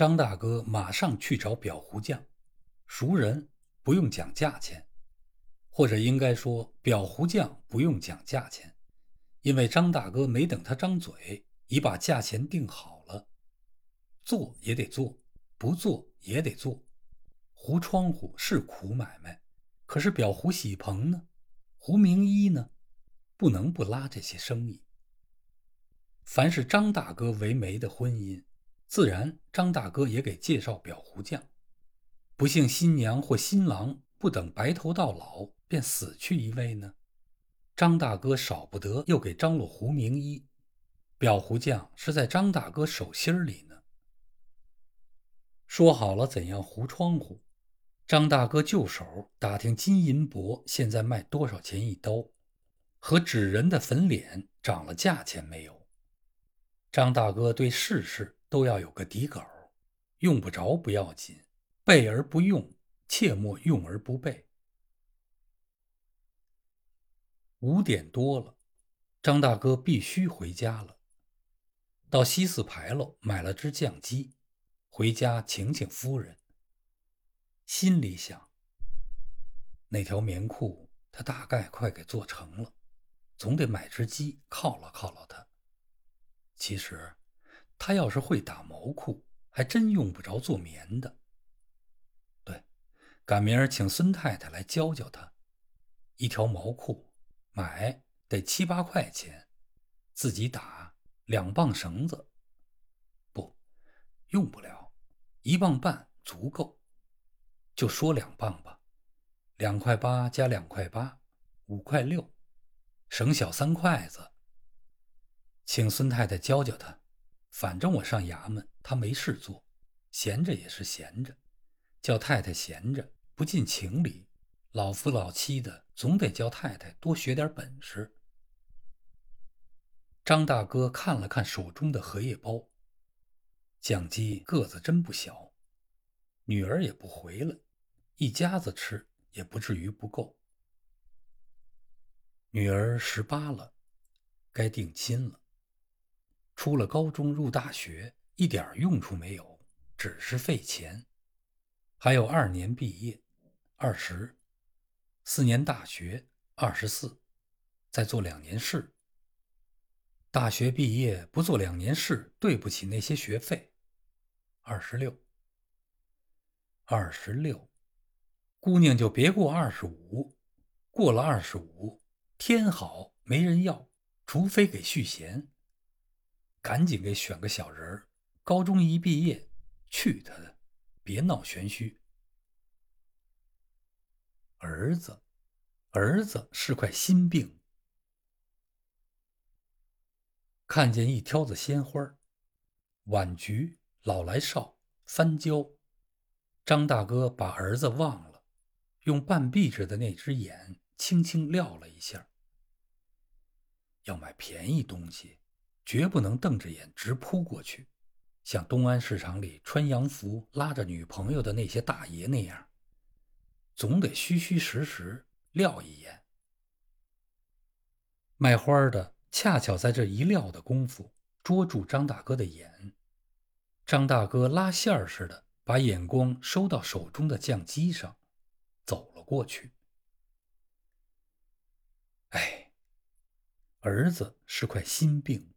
张大哥马上去找裱糊匠，熟人不用讲价钱，或者应该说裱糊匠不用讲价钱，因为张大哥没等他张嘴，已把价钱定好了。做也得做，不做也得做。糊窗户是苦买卖，可是裱糊喜棚呢，糊名衣呢，不能不拉这些生意。凡是张大哥为媒的婚姻。自然，张大哥也给介绍裱糊匠。不幸新娘或新郎不等白头到老便死去一位呢，张大哥少不得又给张罗糊名衣。裱糊匠是在张大哥手心里呢。说好了怎样糊窗户，张大哥就手打听金银箔现在卖多少钱一刀，和纸人的粉脸涨了价钱没有。张大哥对事事。都要有个底稿，用不着不要紧，备而不用，切莫用而不备。五点多了，张大哥必须回家了。到西四牌楼买了只酱鸡，回家请请夫人。心里想：那条棉裤他大概快给做成了，总得买只鸡犒劳犒劳他。其实。他要是会打毛裤，还真用不着做棉的。对，赶明儿请孙太太来教教他。一条毛裤买得七八块钱，自己打两磅绳子，不，用不了，一磅半足够。就说两磅吧，两块八加两块八，五块六，省小三筷子。请孙太太教教他。反正我上衙门，他没事做，闲着也是闲着，叫太太闲着不近情理。老夫老妻的，总得叫太太多学点本事。张大哥看了看手中的荷叶包，酱鸡个子真不小，女儿也不回来，一家子吃也不至于不够。女儿十八了，该定亲了。出了高中入大学，一点用处没有，只是费钱。还有二年毕业，二十；四年大学，二十四；再做两年事。大学毕业不做两年事，对不起那些学费，二十六。二十六，姑娘就别过二十五，过了二十五，天好没人要，除非给续弦。赶紧给选个小人儿，高中一毕业，去他的，别闹玄虚。儿子，儿子是块心病。看见一挑子鲜花，晚菊、老来少、番椒，张大哥把儿子忘了，用半闭着的那只眼轻轻撂了一下。要买便宜东西。绝不能瞪着眼直扑过去，像东安市场里穿洋服拉着女朋友的那些大爷那样，总得虚虚实实撂一眼。卖花的恰巧在这一撂的功夫捉住张大哥的眼，张大哥拉线儿似的把眼光收到手中的酱鸡上，走了过去。哎，儿子是块心病。